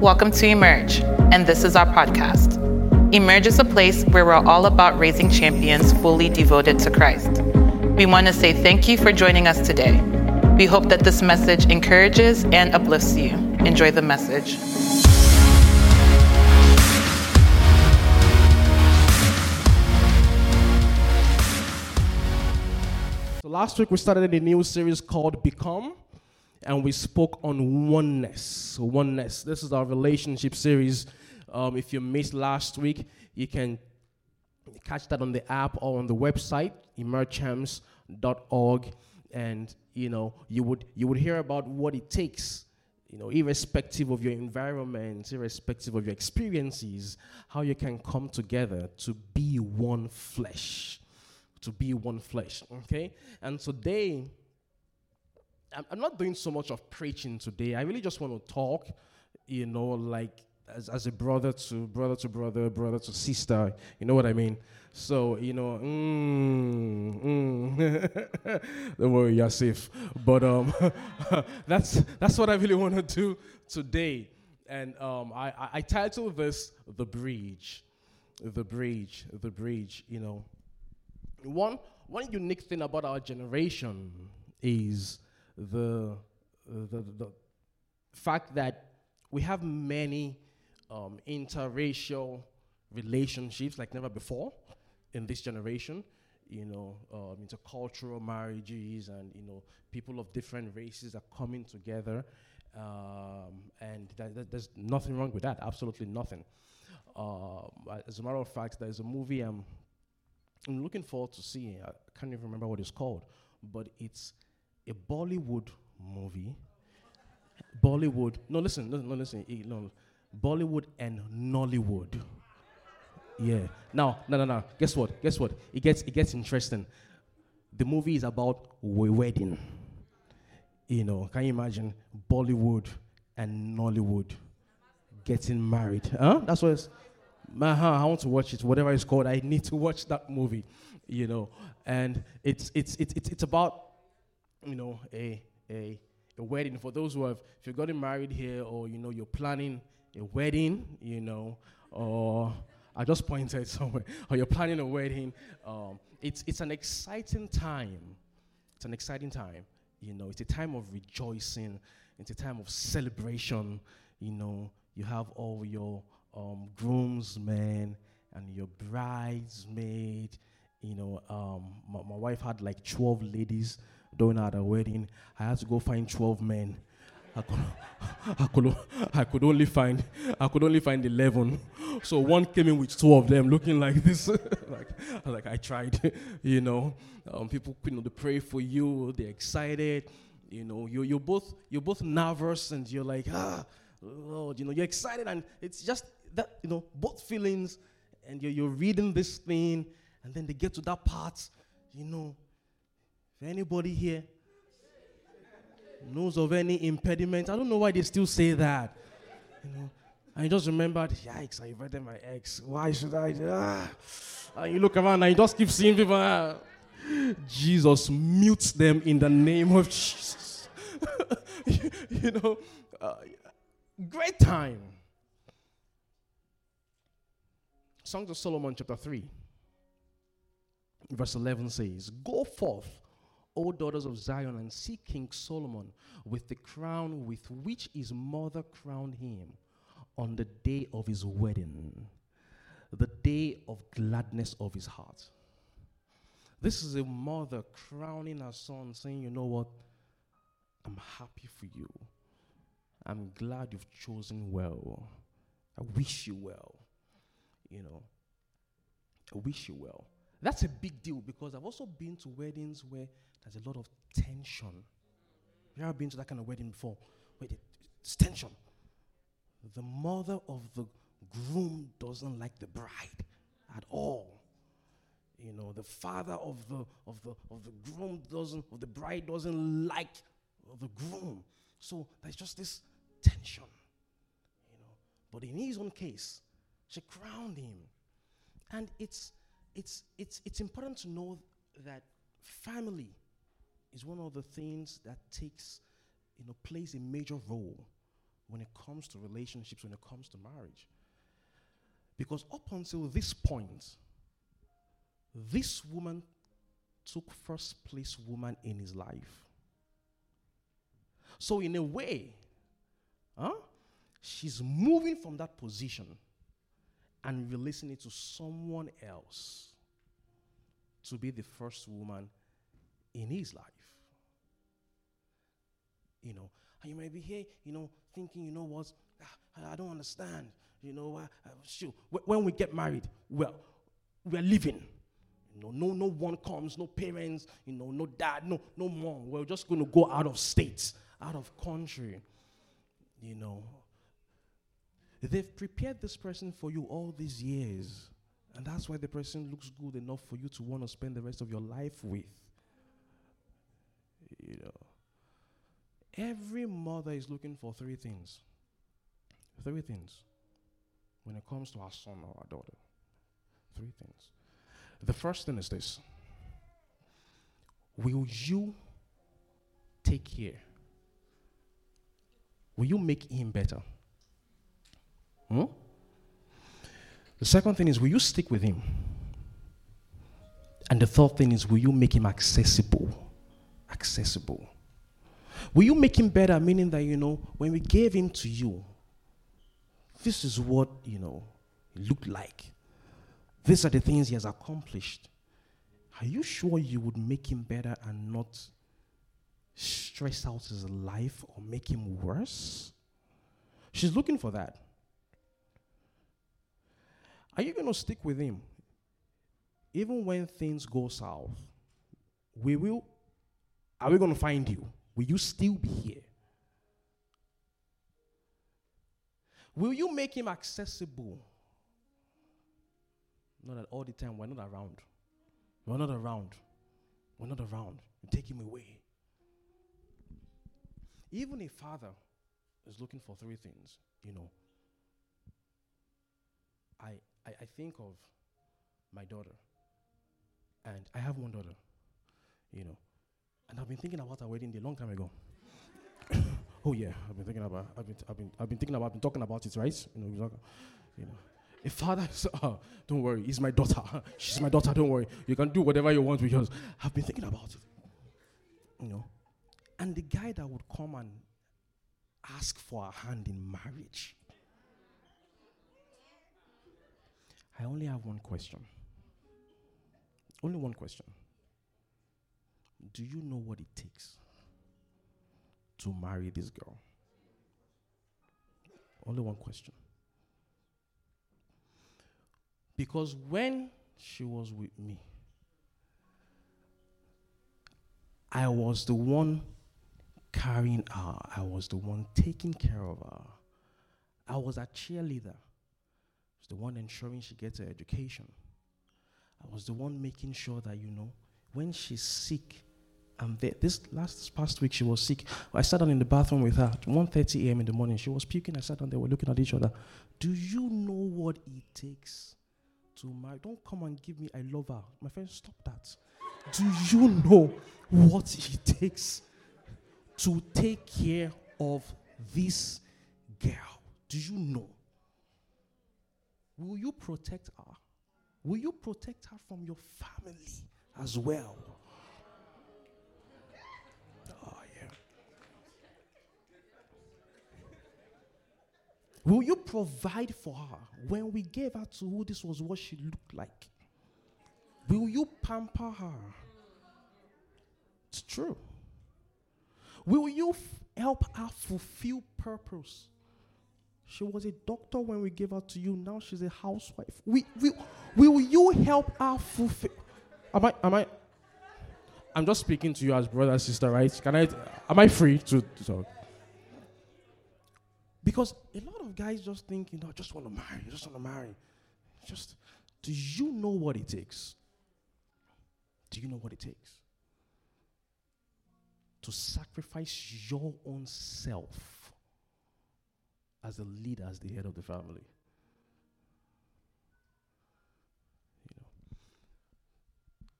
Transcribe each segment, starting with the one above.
Welcome to Emerge, and this is our podcast. Emerge is a place where we're all about raising champions fully devoted to Christ. We want to say thank you for joining us today. We hope that this message encourages and uplifts you. Enjoy the message. So last week we started a new series called Become, and we spoke on oneness. Oneness. This is our relationship series. Um, if you missed last week, you can catch that on the app or on the website emergechamps.org, and you know you would you would hear about what it takes. You know, irrespective of your environment, irrespective of your experiences, how you can come together to be one flesh to be one flesh. Okay? And today, I'm, not doing so much of preaching today. I really just want to talk, you know, like as, as a brother to brother to brother, brother to sister. You know what I mean? So, you know, mm, mm. don't worry, you're safe. But um, that's, that's what I really want to do today. And um, I, I, I titled this The Bridge. The Bridge, The Bridge, you know. One, one unique thing about our generation is the, the, the fact that we have many um, interracial relationships like never before in this generation. You know, um, intercultural marriages and, you know, people of different races are coming together. Um, and th- th- there's nothing wrong with that, absolutely nothing. Um, as a matter of fact, there's a movie I'm I'm looking forward to seeing. I can't even remember what it's called, but it's a Bollywood movie. Bollywood. No, listen, no, no, listen. eh, No, Bollywood and Nollywood. Yeah. Now, no, no, no. Guess what? Guess what? It gets it gets interesting. The movie is about a wedding. You know, can you imagine Bollywood and Nollywood getting married? Huh? That's what it's. Uh-huh, I want to watch it. Whatever it's called, I need to watch that movie. You know, and it's it's it's it's, it's about you know a a a wedding for those who have if you're getting married here or you know you're planning a wedding, you know, or I just pointed somewhere, or you're planning a wedding. Um, it's it's an exciting time. It's an exciting time. You know, it's a time of rejoicing. It's a time of celebration. You know, you have all your um, groomsmen and your bridesmaid. You know, um, my, my wife had like 12 ladies doing her the wedding. I had to go find 12 men. I could, I could, I could only find, I could only find 11. So one came in with two of them looking like this. like, like I tried, you know. Um, people, you know, they pray for you. They're excited. You know, you you're both, you're both nervous and you're like, ah, Lord, you know, you're excited and it's just that, you know, both feelings and you're, you're reading this thing and then they get to that part, you know, if anybody here knows of any impediment, I don't know why they still say that. You know, I just remembered, yikes, I invited my ex. Why should I? Ah. And you look around and you just keep seeing people. ah. Jesus mutes them in the name of Jesus. you, you know, uh, great time. Songs of Solomon, chapter 3, verse 11 says, Go forth, O daughters of Zion, and see King Solomon with the crown with which his mother crowned him on the day of his wedding, the day of gladness of his heart. This is a mother crowning her son, saying, You know what? I'm happy for you. I'm glad you've chosen well. I wish you well. You know, I wish you well. That's a big deal because I've also been to weddings where there's a lot of tension. You ever been to that kind of wedding before? Where there's tension. The mother of the groom doesn't like the bride at all. You know, the father of the of the of the groom doesn't of the bride doesn't like the groom. So there's just this tension. You know. But in his own case, she crowned him. And it's it's it's it's important to know that family is one of the things that takes you know plays a major role when it comes to relationships, when it comes to marriage. Because up until this point, this woman took first place woman in his life. So, in a way, huh, she's moving from that position and releasing it to someone else to be the first woman in his life. You know, and you may be here, you know, thinking, you know what, ah, I, I don't understand. You know, uh, when we get married, well, we're living. You know, no, no one comes, no parents, you know, no dad, no, no mom. We're just going to go out of state, out of country. You know, they've prepared this person for you all these years, and that's why the person looks good enough for you to want to spend the rest of your life with. You know, every mother is looking for three things. Three things when it comes to our son or our daughter. Three things. The first thing is this Will you take care? Will you make him better? Hmm? The second thing is, will you stick with him? And the third thing is, will you make him accessible? Accessible. Will you make him better? Meaning that, you know, when we gave him to you, this is what, you know, he looked like. These are the things he has accomplished. Are you sure you would make him better and not stress out his life or make him worse? She's looking for that. Are you going to stick with him? Even when things go south, we will, are we going to find you? Will you still be here? Will you make him accessible? Not that all the time we're not around. We're not around. We're not around. You take him away. Even a father is looking for three things, you know. I, I, I think of my daughter, and I have one daughter, you know, and I've been thinking about our wedding day a long time ago. Oh yeah, I've been thinking about. I've been. I've been. I've been thinking about. I've been talking about it, right? You know. You know. A father, oh, don't worry, he's my daughter. She's my daughter. Don't worry. You can do whatever you want because I've been thinking about it. You know, and the guy that would come and ask for a hand in marriage. I only have one question. Only one question. Do you know what it takes? to marry this girl? Only one question. Because when she was with me, I was the one carrying her, I was the one taking care of her. I was a cheerleader. I was the one ensuring she gets her education. I was the one making sure that, you know, when she's sick, and this last past week she was sick. I sat down in the bathroom with her at 1.30 a.m. in the morning. She was puking. I sat down there. We're looking at each other. Do you know what it takes to marry? Don't come and give me I love her. My friend, stop that. Do you know what it takes to take care of this girl? Do you know? Will you protect her? Will you protect her from your family as well? Will you provide for her when we gave her to who this was what she looked like? Will you pamper her? It's true. Will you f- help her fulfill purpose? She was a doctor when we gave her to you. Now she's a housewife. We, we, will you help her fulfill? Am I, am I, I'm just speaking to you as brother, and sister, right? Can I, am I free to, to talk? Because a lot of guys just think, you know, I just want to marry, I just want to marry. Just, do you know what it takes? Do you know what it takes? To sacrifice your own self as a leader, as the head of the family. You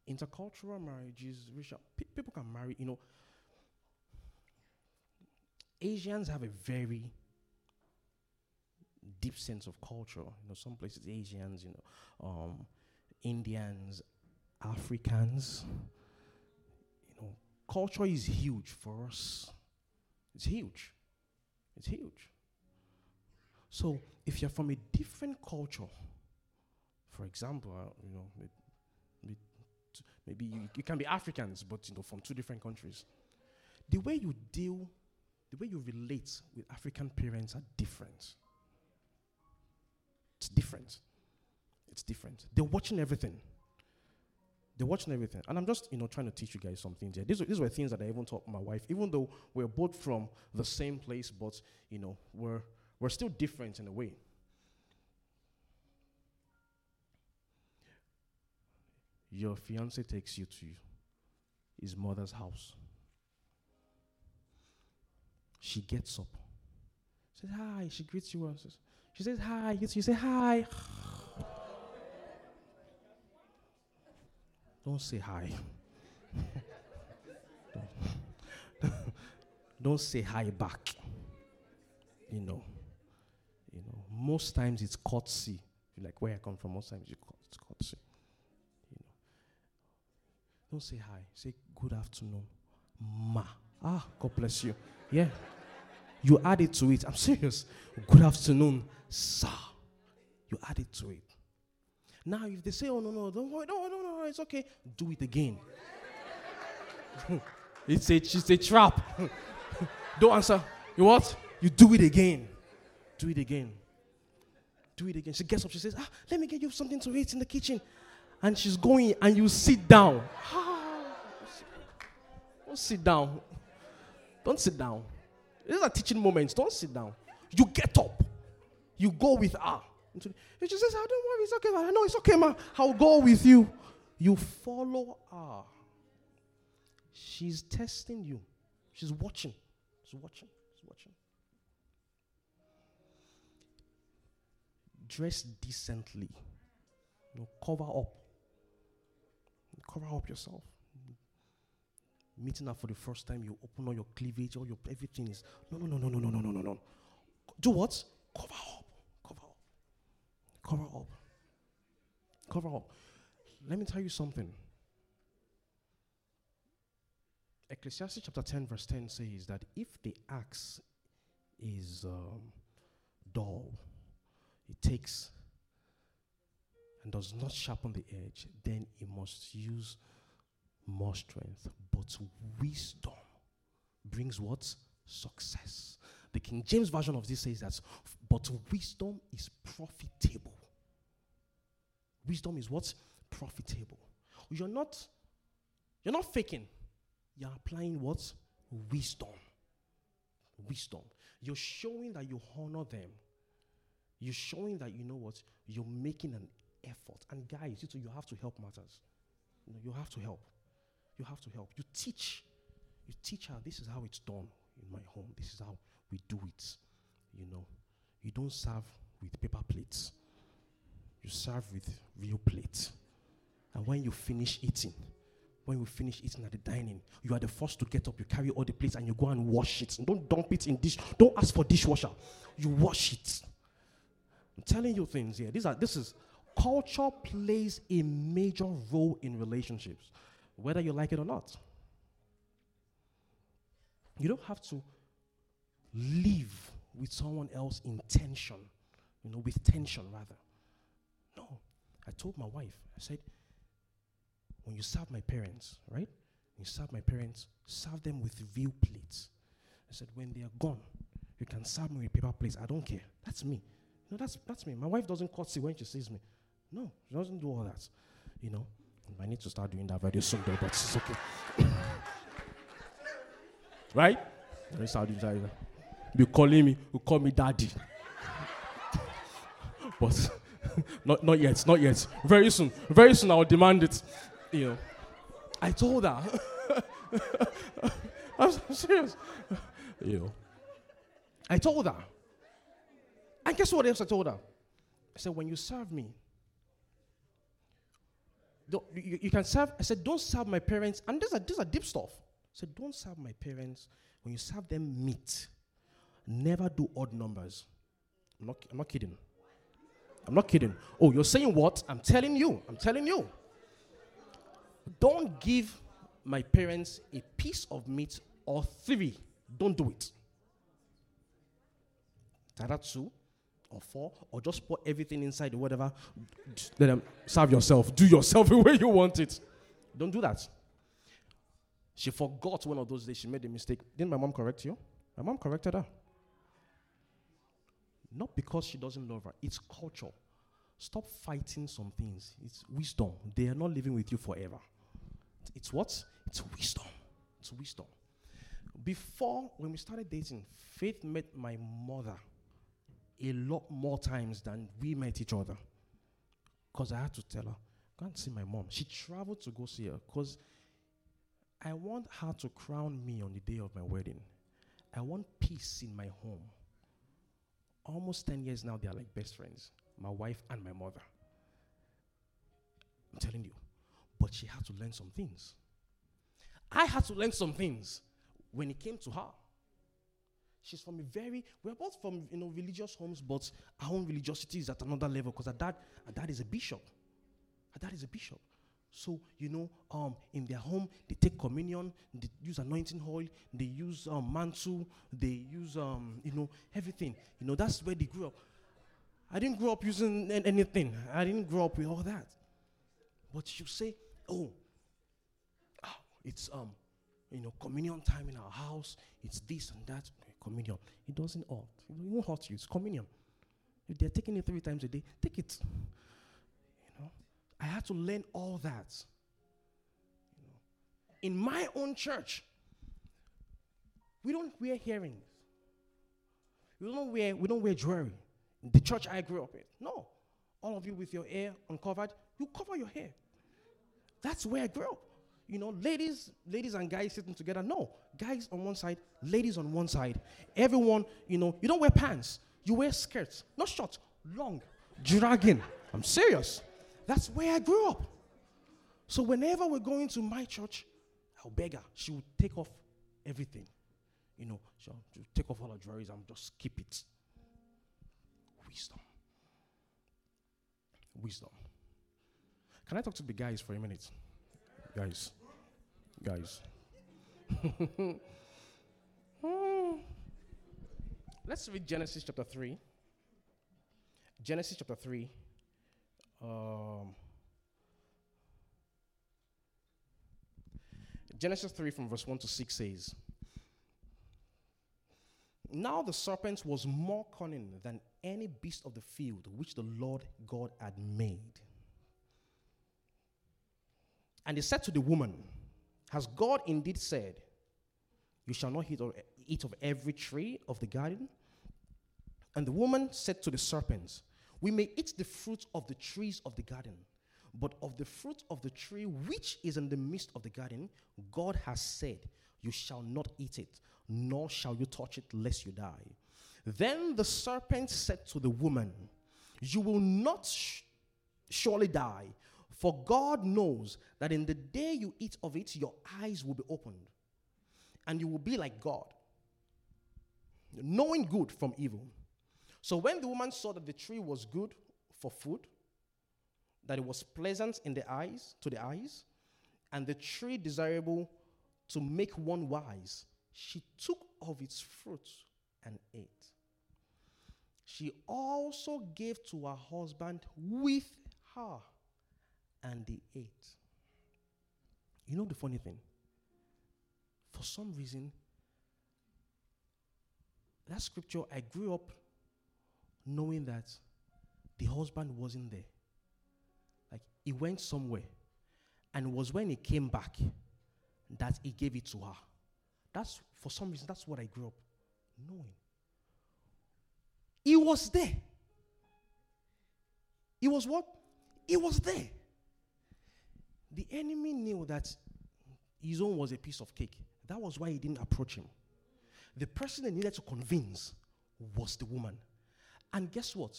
know, intercultural marriages, people can marry, you know. Asians have a very deep sense of culture. You know, some places Asians, you know, um, Indians, Africans. You know, culture is huge for us. It's huge. It's huge. So if you're from a different culture, for example, uh, you know, maybe you, you, can be Africans, but you know, from two different countries. The way you deal, the way you relate with African parents are different. It's different. It's different. They're watching everything. They're watching everything. And I'm just, you know, trying to teach you guys some things here. These, these were things that I even taught my wife, even though we're both from the same place, but, you know, we're, we're still different in a way. Your fiance takes you to his mother's house. She gets up, says hi. She greets you. She says hi. You say hi. Don't say hi. Don't say hi back. You know. You know. Most times it's courtesy. Like where I come from, most times it's courtesy. You know. Don't say hi. Say good afternoon. Ma. Ah, God bless you. Yeah. You add it to it. I'm serious. Good afternoon, sir. You add it to it. Now, if they say, oh, no, no, don't worry, no, no, no, it's okay, do it again. it's, a, it's a trap. don't answer. You what? You do it again. Do it again. Do it again. She gets up, she says, ah, let me get you something to eat in the kitchen. And she's going, and you sit down. don't sit down. Don't sit down. These are teaching moments. Don't sit down. You get up. You go with her. She says, I don't worry, it's okay, man. I know it's okay, man. I'll go with you. You follow her. She's testing you. She's watching. She's watching. She's watching. Dress decently. You know, cover up. Cover up yourself. Meeting her for the first time, you open all your cleavage, all your everything is no, no, no, no, no, no, no, no, no, no. Do what? Cover up. Cover up. Cover up. Cover up. Let me tell you something. Ecclesiastes chapter 10, verse 10 says that if the axe is um, dull, it takes and does not sharpen the edge, then it must use more strength. But wisdom brings what? Success. The King James Version of this says that, but wisdom is profitable. Wisdom is what? Profitable. You're not, you're not faking. You're applying what? Wisdom. Wisdom. You're showing that you honor them. You're showing that you know what? You're making an effort. And guys, you, too, you have to help matters. You, know, you have to help. You have to help. You teach. You teach her this is how it's done in my home. This is how we do it. You know. You don't serve with paper plates you serve with real plates. And when you finish eating, when you finish eating at the dining, you are the first to get up, you carry all the plates and you go and wash it. Don't dump it in dish. Don't ask for dishwasher. You wash it. I'm telling you things here. These are this is culture plays a major role in relationships, whether you like it or not. You don't have to live with someone else in tension, you know, with tension rather. No. I told my wife, I said, when you serve my parents, right? When you serve my parents, serve them with real plates. I said, when they are gone, you can serve me with paper plates. I don't care. That's me. No, that's that's me. My wife doesn't curtsy when she sees me. No, she doesn't do all that. You know, I need to start doing that very soon, though, but it's okay. right? Let me start doing that. You calling me, you call me daddy. but not, not yet, not yet. Very soon, very soon I'll demand it. You know, I told her. I'm serious. You know, I told her. And guess what else I told her? I said, when you serve me, you, you, can serve. I said, don't serve my parents. And these are, these are deep stuff. I said, don't serve my parents. When you serve them meat, never do odd numbers. I'm not, I'm not kidding. I'm not kidding. Oh, you're saying what? I'm telling you. I'm telling you. Don't give my parents a piece of meat or three. Don't do it. Two or four, or just put everything inside or whatever. Let them serve yourself. Do yourself the way you want it. Don't do that. She forgot one of those days she made a mistake. Didn't my mom correct you? My mom corrected her. Not because she doesn't love her, it's culture. Stop fighting some things. It's wisdom. They are not living with you forever. It's what? It's wisdom. It's wisdom. Before, when we started dating, Faith met my mother a lot more times than we met each other. Because I had to tell her, go and see my mom. She traveled to go see her because I want her to crown me on the day of my wedding. I want peace in my home. Almost 10 years now, they are like best friends, my wife and my mother. I'm telling you. But she had to learn some things. I had to learn some things when it came to her. She's from a very, we're both from you know religious homes, but our own religiosity is at another level because her dad, her dad is a bishop. Her dad is a bishop. So, you know, um, in their home, they take communion, they use anointing oil, they use um, mantle, they use, um, you know, everything. You know, that's where they grew up. I didn't grow up using anything. I didn't grow up with all that. But you say, oh, oh it's, um, you know, communion time in our house. It's this and that. Communion. It doesn't hurt. It won't hurt you. It's communion. If they're taking it three times a day, take it. You know, I had to learn all that. In my own church, we don't wear earrings. We don't wear, we don't wear jewelry. The church I grew up in. No. All of you with your hair uncovered, you cover your hair. That's where I grew up. You know, ladies, ladies and guys sitting together. No. Guys on one side, ladies on one side. Everyone, you know, you don't wear pants. You wear skirts. Not short, long, dragging. I'm serious. That's where I grew up. So whenever we're going to my church, I'll beg her. She will take off everything. You know, she'll, she'll take off all her jewelry and just keep it. Wisdom. Wisdom. Can I talk to the guys for a minute? Guys. Guys. Let's read Genesis chapter 3. Genesis chapter 3 um, Genesis 3 from verse 1 to 6 says, Now the serpent was more cunning than any beast of the field which the Lord God had made. And he said to the woman, Has God indeed said, You shall not eat of, every tree of the garden? And the woman said to the serpent, we may eat the fruit of the trees of the garden, but of the fruit of the tree which is in the midst of the garden, God has said, You shall not eat it, nor shall you touch it, lest you die. Then the serpent said to the woman, You will not sh- surely die, for God knows that in the day you eat of it, your eyes will be opened, and you will be like God, knowing good from evil. So when the woman saw that the tree was good for food, that it was pleasant in the eyes, to the eyes, and the tree desirable to make one wise, she took of its fruit and ate. She also gave to her husband with her, and they ate. You know the funny thing? For some reason, that scripture, I grew up knowing that the husband wasn't there. Like he went somewhere. And it was when he came back that he gave it to her. That's for some reason, that's what I grew up knowing. He was there. He was what? He was there. The enemy knew that his own was a piece of cake. That was why he didn't approach him. The person they needed to convince was the woman. And guess what?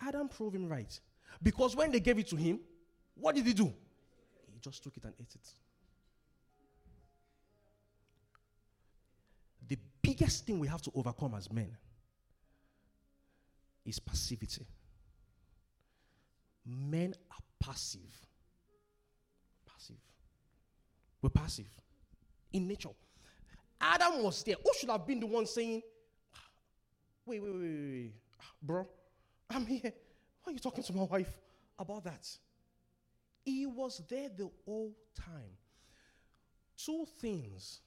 Adam proved him right. Because when they gave it to him, what did he do? He just took it and ate it. The biggest thing we have to overcome as men is passivity. Men are passive. Passive. We're passive in nature. Adam was there. Who should have been the one saying, Wait, wait, wait, wait, wait. bro, I'm here. Why are you talking to my wife about that? He was there the whole time. Two things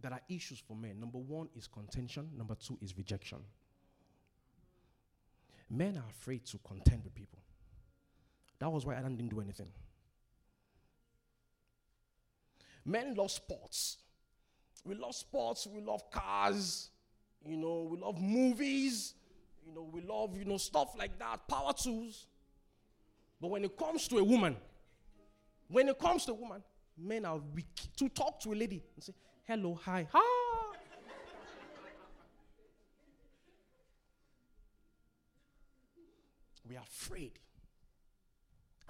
that are issues for men. Number one is contention, number two is rejection. Men are afraid to contend with people. That was why Adam didn't do anything. Men love sports. We love sports, we love cars, you know, we love movies, you know, we love, you know, stuff like that, power tools. But when it comes to a woman, when it comes to a woman, men are weak. To talk to a lady and say, hello, hi, ha. we are afraid.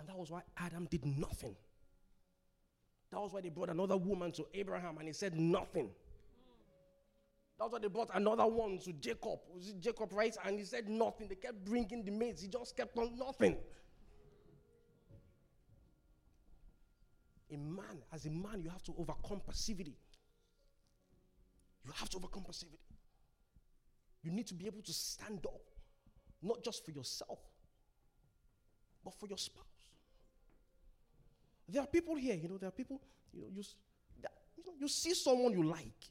And that was why Adam did nothing. That was why they brought another woman to Abraham and he said nothing. That's why they brought another one to Jacob. Was it Jacob, right? And he said nothing. They kept bringing the maids. He just kept on nothing. A man, as a man, you have to overcome passivity. You have to overcome passivity. You need to be able to stand up, not just for yourself, but for your spouse. There are people here, you know, there are people, you know, you, you, know, you see someone you like,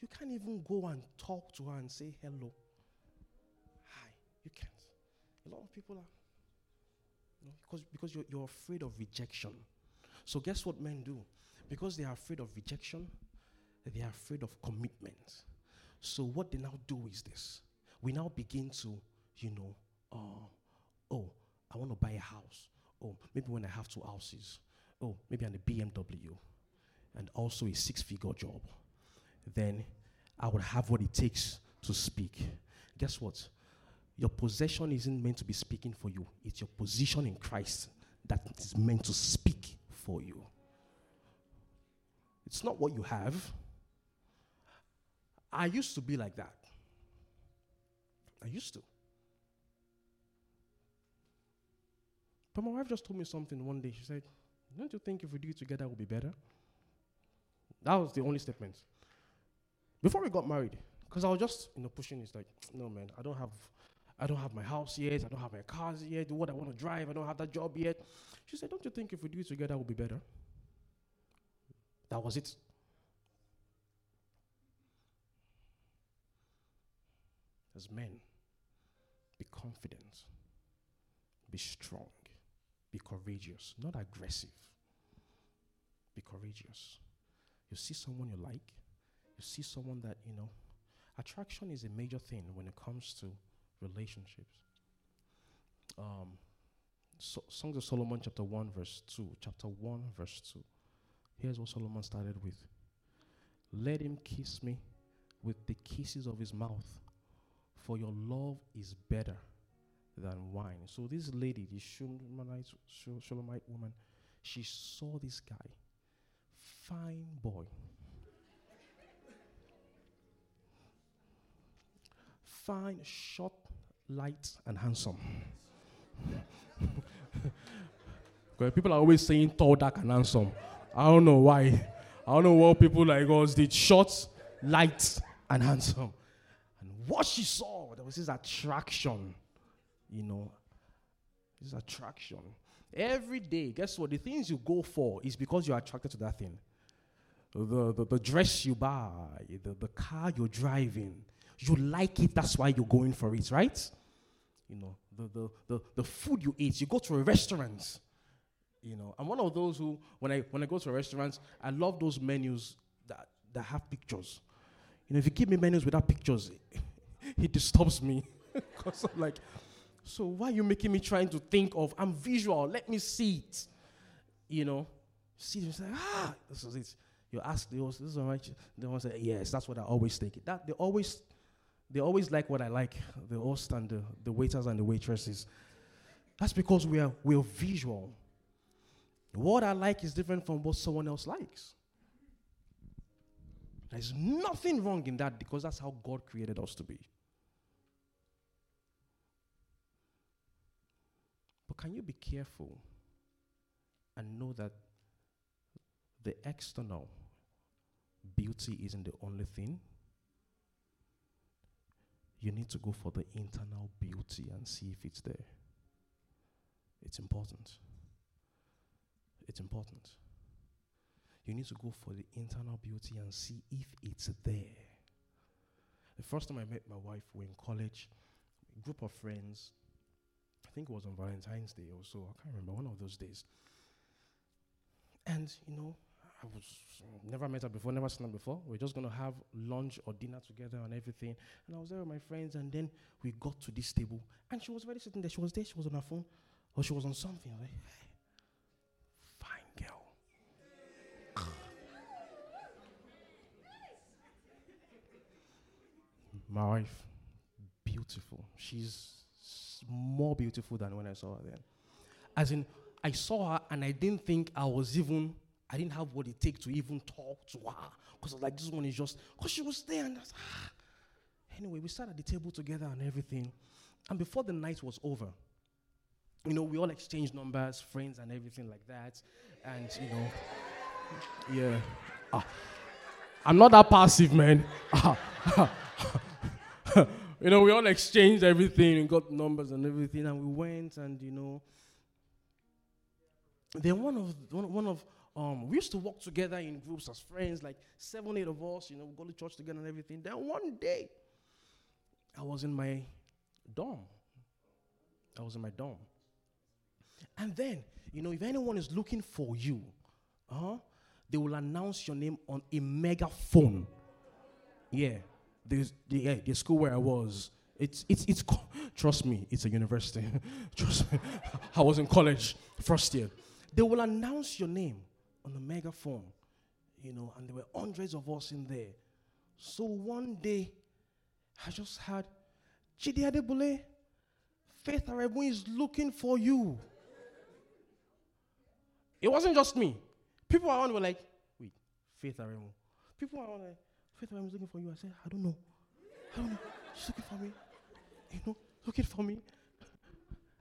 you can't even go and talk to her and say hello. Hi. You can't. A lot of people are, you know, because, because you're, you're afraid of rejection. So, guess what men do? Because they are afraid of rejection, they are afraid of commitment. So, what they now do is this we now begin to, you know, uh, oh, I want to buy a house. Oh, maybe when I have two houses. Oh, maybe on a BMW and also a six figure job. Then I would have what it takes to speak. Guess what? Your possession isn't meant to be speaking for you, it's your position in Christ that is meant to speak for you. It's not what you have. I used to be like that. I used to. But my wife just told me something one day. She said, Don't you think if we do it together, it will be better? That was the only statement. Before we got married, because I was just, you know, pushing, it's like, no, man, I don't have I don't have my house yet. I don't have my cars yet. What I want to drive. I don't have that job yet. She said, Don't you think if we do it together, it will be better? That was it. As men, be confident, be strong, be courageous, not aggressive. Be courageous. You see someone you like, you see someone that, you know, attraction is a major thing when it comes to relationships. Um, so, Songs of Solomon, chapter 1, verse 2. Chapter 1, verse 2. Here's what Solomon started with Let him kiss me with the kisses of his mouth, for your love is better than wine. So, this lady, this Shulamite, Shulamite woman, she saw this guy, fine boy. fine, short, light, and handsome. People are always saying tall, dark, and handsome. I don't know why. I don't know what people like us did. Short, light, and handsome. And what she saw, there was this attraction. You know, this attraction. Every day, guess what? The things you go for is because you're attracted to that thing. The, the, the dress you buy, the, the car you're driving, you like it, that's why you're going for it, right? You know, the, the, the, the food you eat, you go to a restaurant. You know, I'm one of those who, when I when I go to a restaurant, I love those menus that, that have pictures. You know, if you give me menus without pictures, it, it disturbs me. Because I'm like, so why are you making me trying to think of, I'm visual, let me see it. You know, see it, say, ah, this is it. You ask the host, this is all right. They to say, yes, that's what I always take it. That, they always they always like what I like, the host and the, the waiters and the waitresses. That's because we are, we are visual. What I like is different from what someone else likes. There's nothing wrong in that because that's how God created us to be. But can you be careful and know that the external beauty isn't the only thing? You need to go for the internal beauty and see if it's there. It's important. It's important. You need to go for the internal beauty and see if it's there. The first time I met my wife, we were in college, group of friends. Think it was on Valentine's Day or so. I can't remember, one of those days. And, you know, I was never met her before, never seen her before. We are just going to have lunch or dinner together and everything. And I was there with my friends, and then we got to this table, and she was already sitting there. She was there, she was on her phone, or she was on something. I was like, hey, fine girl. my wife, beautiful. She's more beautiful than when I saw her then. As in, I saw her and I didn't think I was even, I didn't have what it takes to even talk to her. Because I was like, this one is just, because she was there and was, ah. Anyway, we sat at the table together and everything. And before the night was over, you know, we all exchanged numbers, friends, and everything like that. And, you know, yeah. Ah, I'm not that passive, man. you know, we all exchanged everything and got numbers and everything, and we went and, you know, then one of one, one of um, we used to walk together in groups as friends, like seven, eight of us, you know, go to church together and everything. Then one day, I was in my dorm. I was in my dorm. And then, you know, if anyone is looking for you, uh-huh, they will announce your name on a megaphone. Yeah. The, the, the school where I was, it's, it's, it's, trust me, it's a university. trust me. I was in college, first year they will announce your name on the megaphone, you know, and there were hundreds of us in there. So one day, I just had Chidi Adebule, Faith Aremu is looking for you. It wasn't just me. People around were like, wait, Faith Aremu. People around were like, Aremu is looking for you. I said, I don't know. I don't know. She's looking for me. You know, looking for me.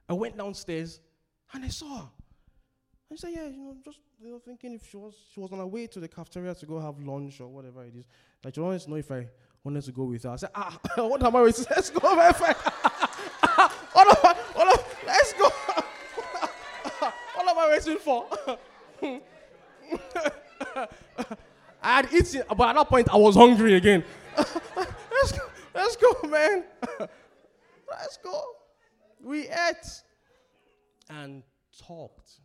I went downstairs and I saw her. I said, yeah, you know, just you know, thinking if she was she was on her way to the cafeteria to go have lunch or whatever it is. Like she wanted to know if I wanted to go with her. I said, ah, what am I waiting? Let's go, my friend. what am I, what am, let's go. what am I waiting for? I had eaten, but at that point I was hungry again. let's go, let's go, man. let's go. We ate and talked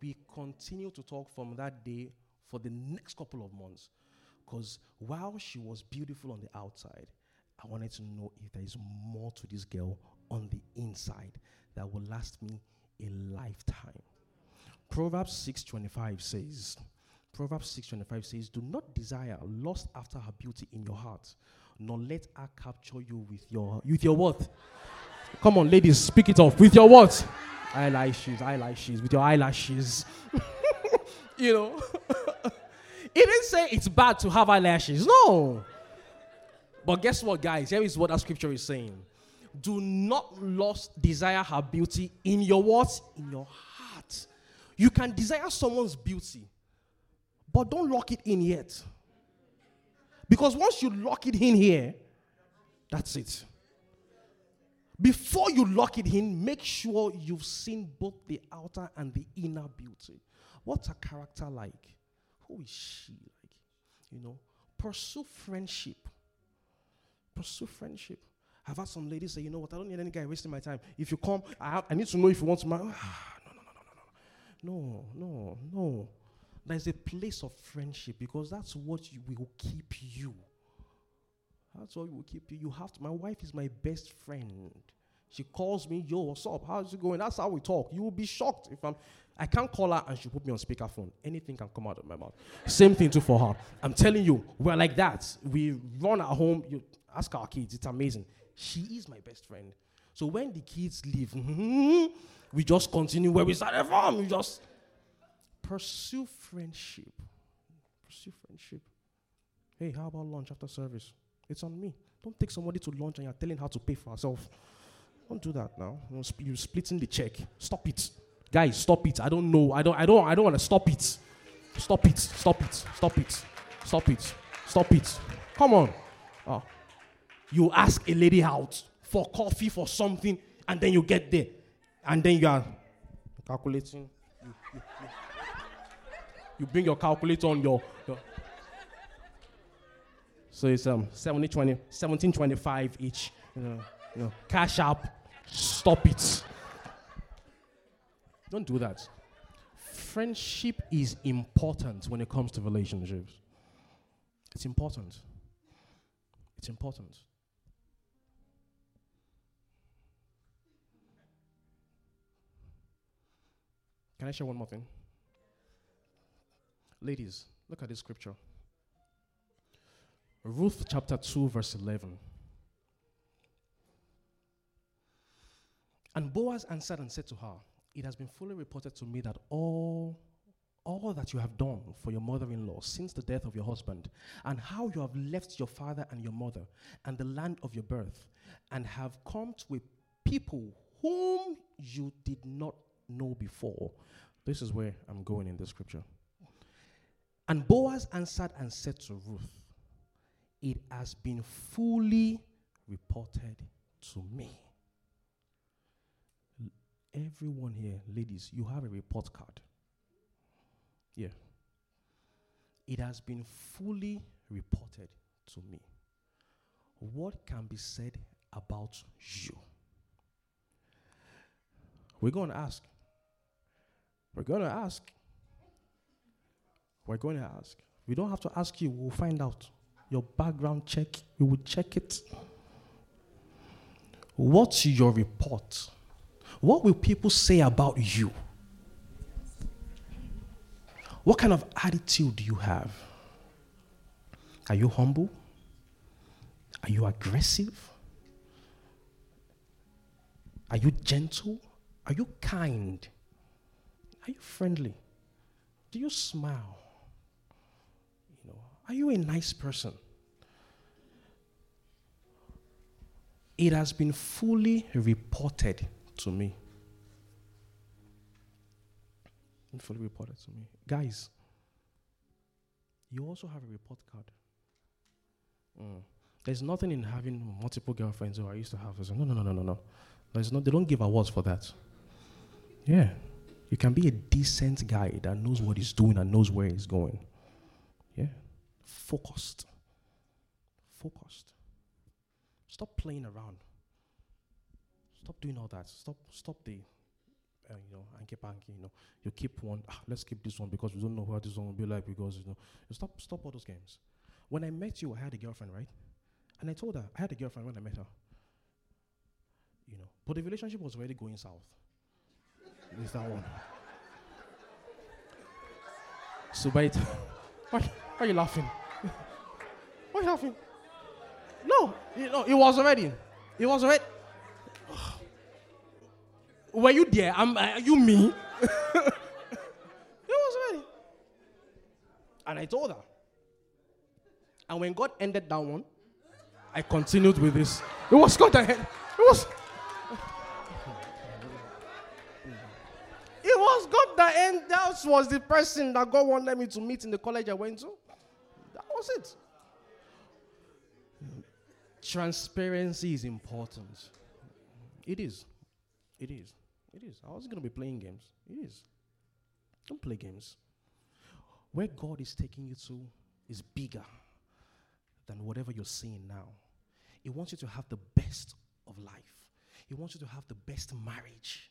we continued to talk from that day for the next couple of months. Because while she was beautiful on the outside, I wanted to know if there is more to this girl on the inside that will last me a lifetime. Proverbs 6:25 says, Proverbs 6:25 says, "Do not desire lust after her beauty in your heart, nor let her capture you with your with your what? Come on, ladies, speak it off with your what? eyelashes, eyelashes, with your eyelashes. you know? he didn't say it's bad to have eyelashes. No. But guess what, guys? Here is what that scripture is saying. Do not lust desire her beauty in your what? In your heart. You can desire someone's beauty, but don't lock it in yet. Because once you lock it in here, that's it. Before you lock it in, make sure you've seen both the outer and the inner beauty. What's a character like? Who is she like? You know, pursue friendship. Pursue friendship. I've had some ladies say, you know what, I don't need any guy wasting my time. If you come, I, have, I need to know if you want to marry. no, no, no, no, no, no. No, no, no. There's a place of friendship because that's what you, will keep you. That's what will keep you. You have to. My wife is my best friend. She calls me, yo, what's up? How's it going? That's how we talk. You will be shocked if I'm. I can't call her and she put me on speakerphone. Anything can come out of my mouth. Same thing too for her. I'm telling you, we're like that. We run at home. You ask our kids. It's amazing. She is my best friend. So when the kids leave, we just continue where we started from. We just pursue friendship. Pursue friendship. Hey, how about lunch after service? It's on me. Don't take somebody to lunch and you're telling her to pay for herself. Don't do that now. You're splitting the check. Stop it. Guys, stop it. I don't know. I don't I don't I don't want to stop it. Stop it. Stop it. Stop it. Stop it. Stop it. Come on. Oh. You ask a lady out for coffee for something and then you get there and then you are calculating. You bring your calculator on your, your so it's um 70, 20, 1725 each. You know, you know, cash up. Stop it. Don't do that. Friendship is important when it comes to relationships. It's important. It's important. Can I share one more thing? Ladies, look at this scripture. Ruth chapter 2, verse 11. And Boaz answered and said to her, It has been fully reported to me that all, all that you have done for your mother in law since the death of your husband, and how you have left your father and your mother and the land of your birth, and have come to a people whom you did not know before. This is where I'm going in the scripture. And Boaz answered and said to Ruth, It has been fully reported to me. Everyone here, ladies, you have a report card. Yeah. It has been fully reported to me. What can be said about you? We're going to ask. We're going to ask. We're going to ask. We don't have to ask you, we'll find out. Your background check, we will check it. What's your report? What will people say about you? What kind of attitude do you have? Are you humble? Are you aggressive? Are you gentle? Are you kind? Are you friendly? Do you smile? Are you a nice person? It has been fully reported to me. Fully reported to me. Guys, you also have a report card. Mm. There's nothing in having multiple girlfriends or I used to have. No, no, no, no, no, no. There's no, they don't give awards for that. Yeah. You can be a decent guy that knows what he's doing and knows where he's going. Yeah. Focused. Focused. Stop playing around. Stop doing all that. Stop stop the uh, you know, anki panky, you know. You keep one, ah, let's keep this one because we don't know what this one will be like because you know. You stop stop all those games. When I met you, I had a girlfriend, right? And I told her I had a girlfriend when I met her. You know. But the relationship was already going south. Is that one. So wait. Why, why are you laughing? you laughing? No, know, it was already. It was already. Were you there? Am uh, you me? it was already. And I told her. And when God ended that one, I continued with this. It was God that It was. It was God that end. That was the person that God wanted me to meet in the college I went to. Was it. Transparency is important. It is. It is. It is. I was going to be playing games. It is. Don't play games. Where God is taking you to is bigger than whatever you're seeing now. He wants you to have the best of life. He wants you to have the best marriage.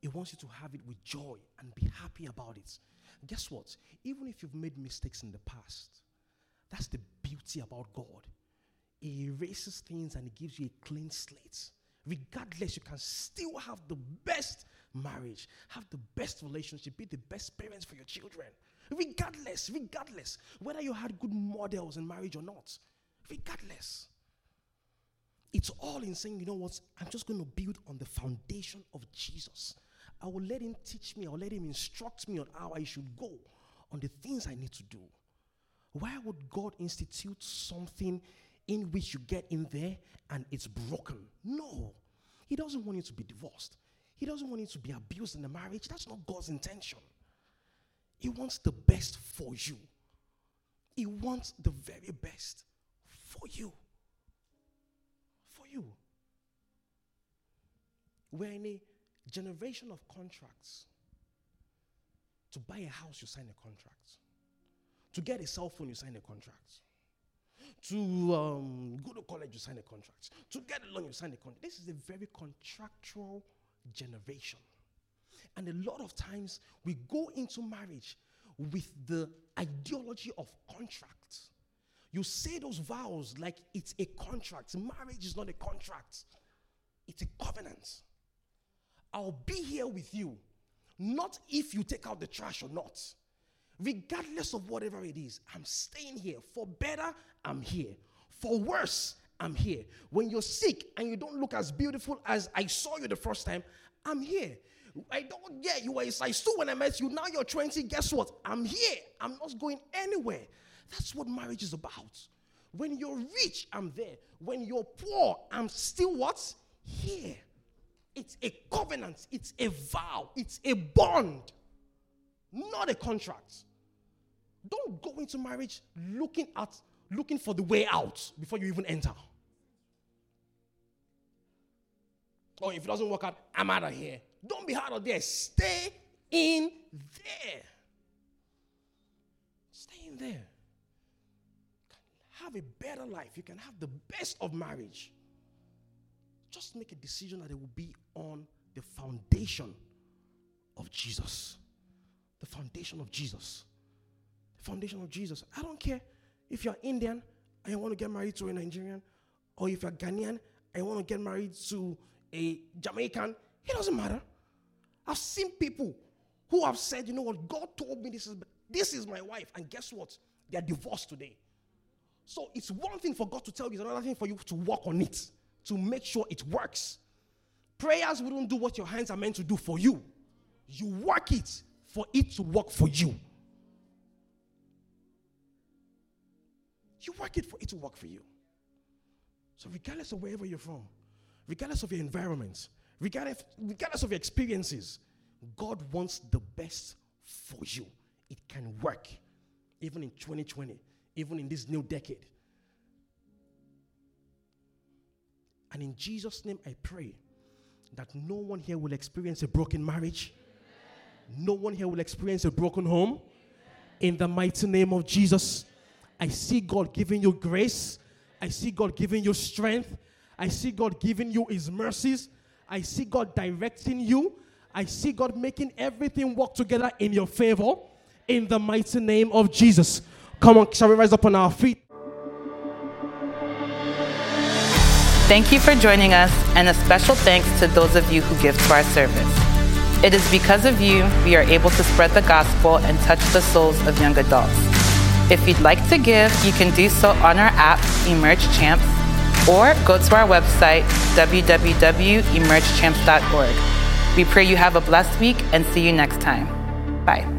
He wants you to have it with joy and be happy about it. Guess what? Even if you've made mistakes in the past, that's the beauty about God. He erases things and He gives you a clean slate. Regardless, you can still have the best marriage, have the best relationship, be the best parents for your children. Regardless, regardless, whether you had good models in marriage or not, regardless. It's all in saying, you know what? I'm just going to build on the foundation of Jesus. I will let him teach me, I will let him instruct me on how I should go, on the things I need to do. Why would God institute something in which you get in there and it's broken? No. He doesn't want you to be divorced. He doesn't want you to be abused in the marriage. That's not God's intention. He wants the best for you. He wants the very best for you. For you. We're in a generation of contracts. To buy a house, you sign a contract. To get a cell phone, you sign a contract. To um, go to college, you sign a contract. To get a loan, you sign a contract. This is a very contractual generation. And a lot of times we go into marriage with the ideology of contract. You say those vows like it's a contract. Marriage is not a contract, it's a covenant. I'll be here with you, not if you take out the trash or not. Regardless of whatever it is, I'm staying here. For better, I'm here. For worse, I'm here. When you're sick and you don't look as beautiful as I saw you the first time, I'm here. I don't, yeah, you were a size two when I met you. Now you're 20. Guess what? I'm here. I'm not going anywhere. That's what marriage is about. When you're rich, I'm there. When you're poor, I'm still what? Here. It's a covenant, it's a vow, it's a bond, not a contract. Don't go into marriage looking at looking for the way out before you even enter. Or if it doesn't work out, I'm out of here. Don't be out of there. Stay in there. Stay in there. Have a better life. You can have the best of marriage. Just make a decision that it will be on the foundation of Jesus. The foundation of Jesus. Foundation of Jesus. I don't care if you're Indian and you want to get married to a Nigerian, or if you're Ghanaian and you want to get married to a Jamaican, it doesn't matter. I've seen people who have said, you know what, God told me this is this is my wife, and guess what? They are divorced today. So it's one thing for God to tell you, it's another thing for you to work on it, to make sure it works. Prayers wouldn't do what your hands are meant to do for you. You work it for it to work for you. You work it for it to work for you. So, regardless of wherever you're from, regardless of your environment, regardless, regardless of your experiences, God wants the best for you. It can work, even in 2020, even in this new decade. And in Jesus' name, I pray that no one here will experience a broken marriage, no one here will experience a broken home. In the mighty name of Jesus, I see God giving you grace, I see God giving you strength, I see God giving you His mercies. I see God directing you. I see God making everything work together in your favor in the mighty name of Jesus. Come on, shall we rise up on our feet? Thank you for joining us, and a special thanks to those of you who give to our service. It is because of you we are able to spread the gospel and touch the souls of young adults. If you'd like to give, you can do so on our app, Emerge Champs, or go to our website, www.emergechamps.org. We pray you have a blessed week and see you next time. Bye.